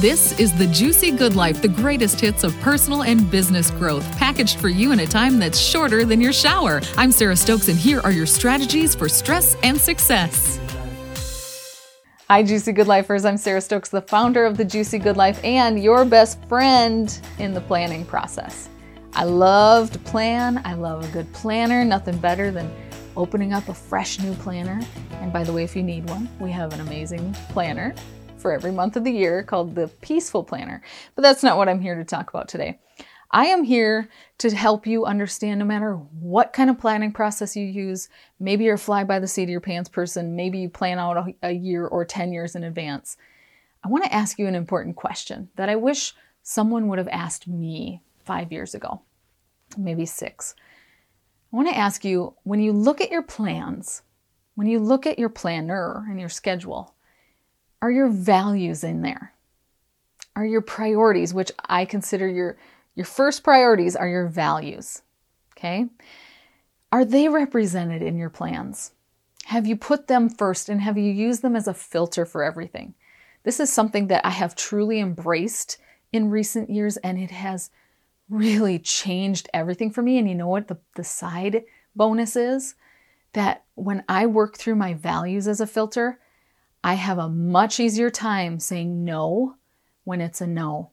This is the Juicy Good Life, the greatest hits of personal and business growth, packaged for you in a time that's shorter than your shower. I'm Sarah Stokes, and here are your strategies for stress and success. Hi, Juicy Good Lifers. I'm Sarah Stokes, the founder of the Juicy Good Life and your best friend in the planning process. I love to plan. I love a good planner. Nothing better than opening up a fresh new planner. And by the way, if you need one, we have an amazing planner for every month of the year called the Peaceful Planner. But that's not what I'm here to talk about today. I am here to help you understand no matter what kind of planning process you use. Maybe you're a fly by the seat of your pants person. Maybe you plan out a, year or 10 years in advance. I want to ask you an important question that I wish someone would have asked me five years ago, maybe six. I want to ask you when you look at your plans, when you look at your planner and your schedule, are your values in there? Are your priorities, which I consider your, your first priorities, are your values? Okay? Are they represented in your plans? Have you put them first and have you used them as a filter for everything? This is something that I have truly embraced in recent years and it has really changed everything for me. And you know what the, the side bonus is? That when I work through my values as a filter, I have a much easier time saying no when it's a no.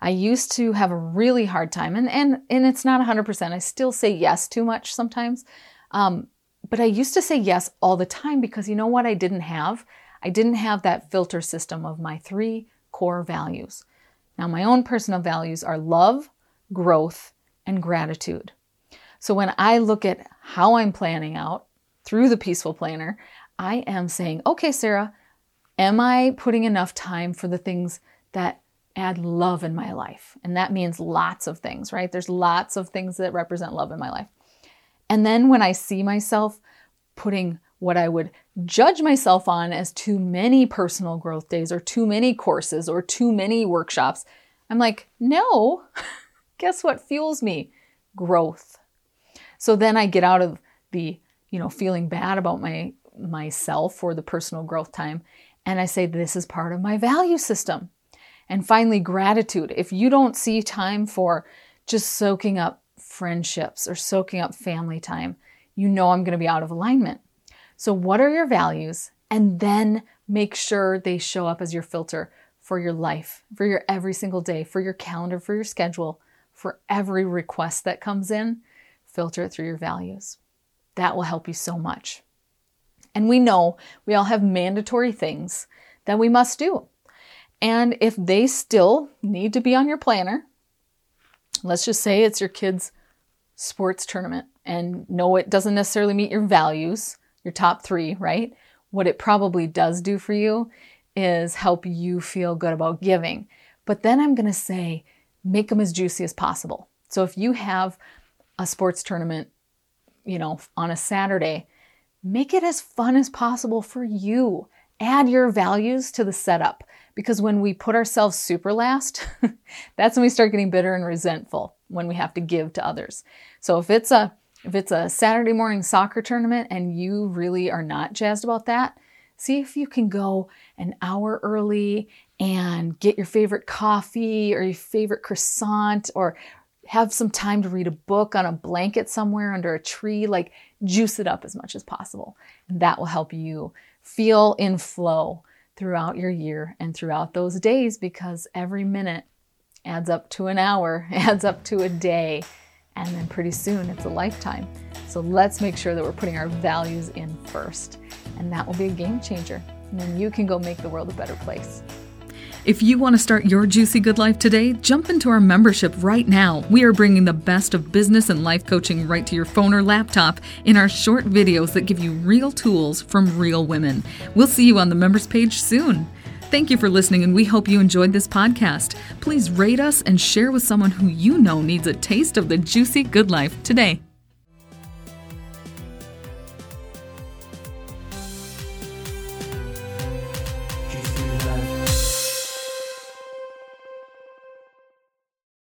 I used to have a really hard time, and, and, and it's not 100%. I still say yes too much sometimes. Um, but I used to say yes all the time because you know what I didn't have? I didn't have that filter system of my three core values. Now, my own personal values are love, growth, and gratitude. So when I look at how I'm planning out through the Peaceful Planner, I am saying, okay, Sarah, Am I putting enough time for the things that add love in my life? And that means lots of things, right? There's lots of things that represent love in my life. And then when I see myself putting what I would judge myself on as too many personal growth days or too many courses or too many workshops, I'm like, no, guess what fuels me? Growth. So then I get out of the, you know, feeling bad about my myself for the personal growth time and I say, this is part of my value system. And finally, gratitude. If you don't see time for just soaking up friendships or soaking up family time, you know I'm going to be out of alignment. So, what are your values? And then make sure they show up as your filter for your life, for your every single day, for your calendar, for your schedule, for every request that comes in. Filter it through your values. That will help you so much. And we know we all have mandatory things that we must do. And if they still need to be on your planner, let's just say it's your kid's sports tournament, and no, it doesn't necessarily meet your values, your top three, right? What it probably does do for you is help you feel good about giving. But then I'm to say, make them as juicy as possible. So if you have a sports tournament, you know, on a Saturday, Make it as fun as possible for you. Add your values to the setup because when we put ourselves super last, that's when we start getting bitter and resentful when we have to give to others. So if it's a if it's a Saturday morning soccer tournament and you really are not jazzed about that, see if you can go an hour early and get your favorite coffee or your favorite croissant or have some time to read a book on a blanket somewhere under a tree. Like juice it up as much as possible. And that will help you feel in flow throughout your year and throughout those days because every minute adds up to an hour, adds up to a day, and then pretty soon it's a lifetime. So let's make sure that we're putting our values in first. And that will be a game changer. And then you can go make the world a better place. If you want to start your juicy good life today, jump into our membership right now. We are bringing the best of business and life coaching right to your phone or laptop in our short videos that give you real tools from real women. We'll see you on the members page soon. Thank you for listening, and we hope you enjoyed this podcast. Please rate us and share with someone who you know needs a taste of the juicy good life today.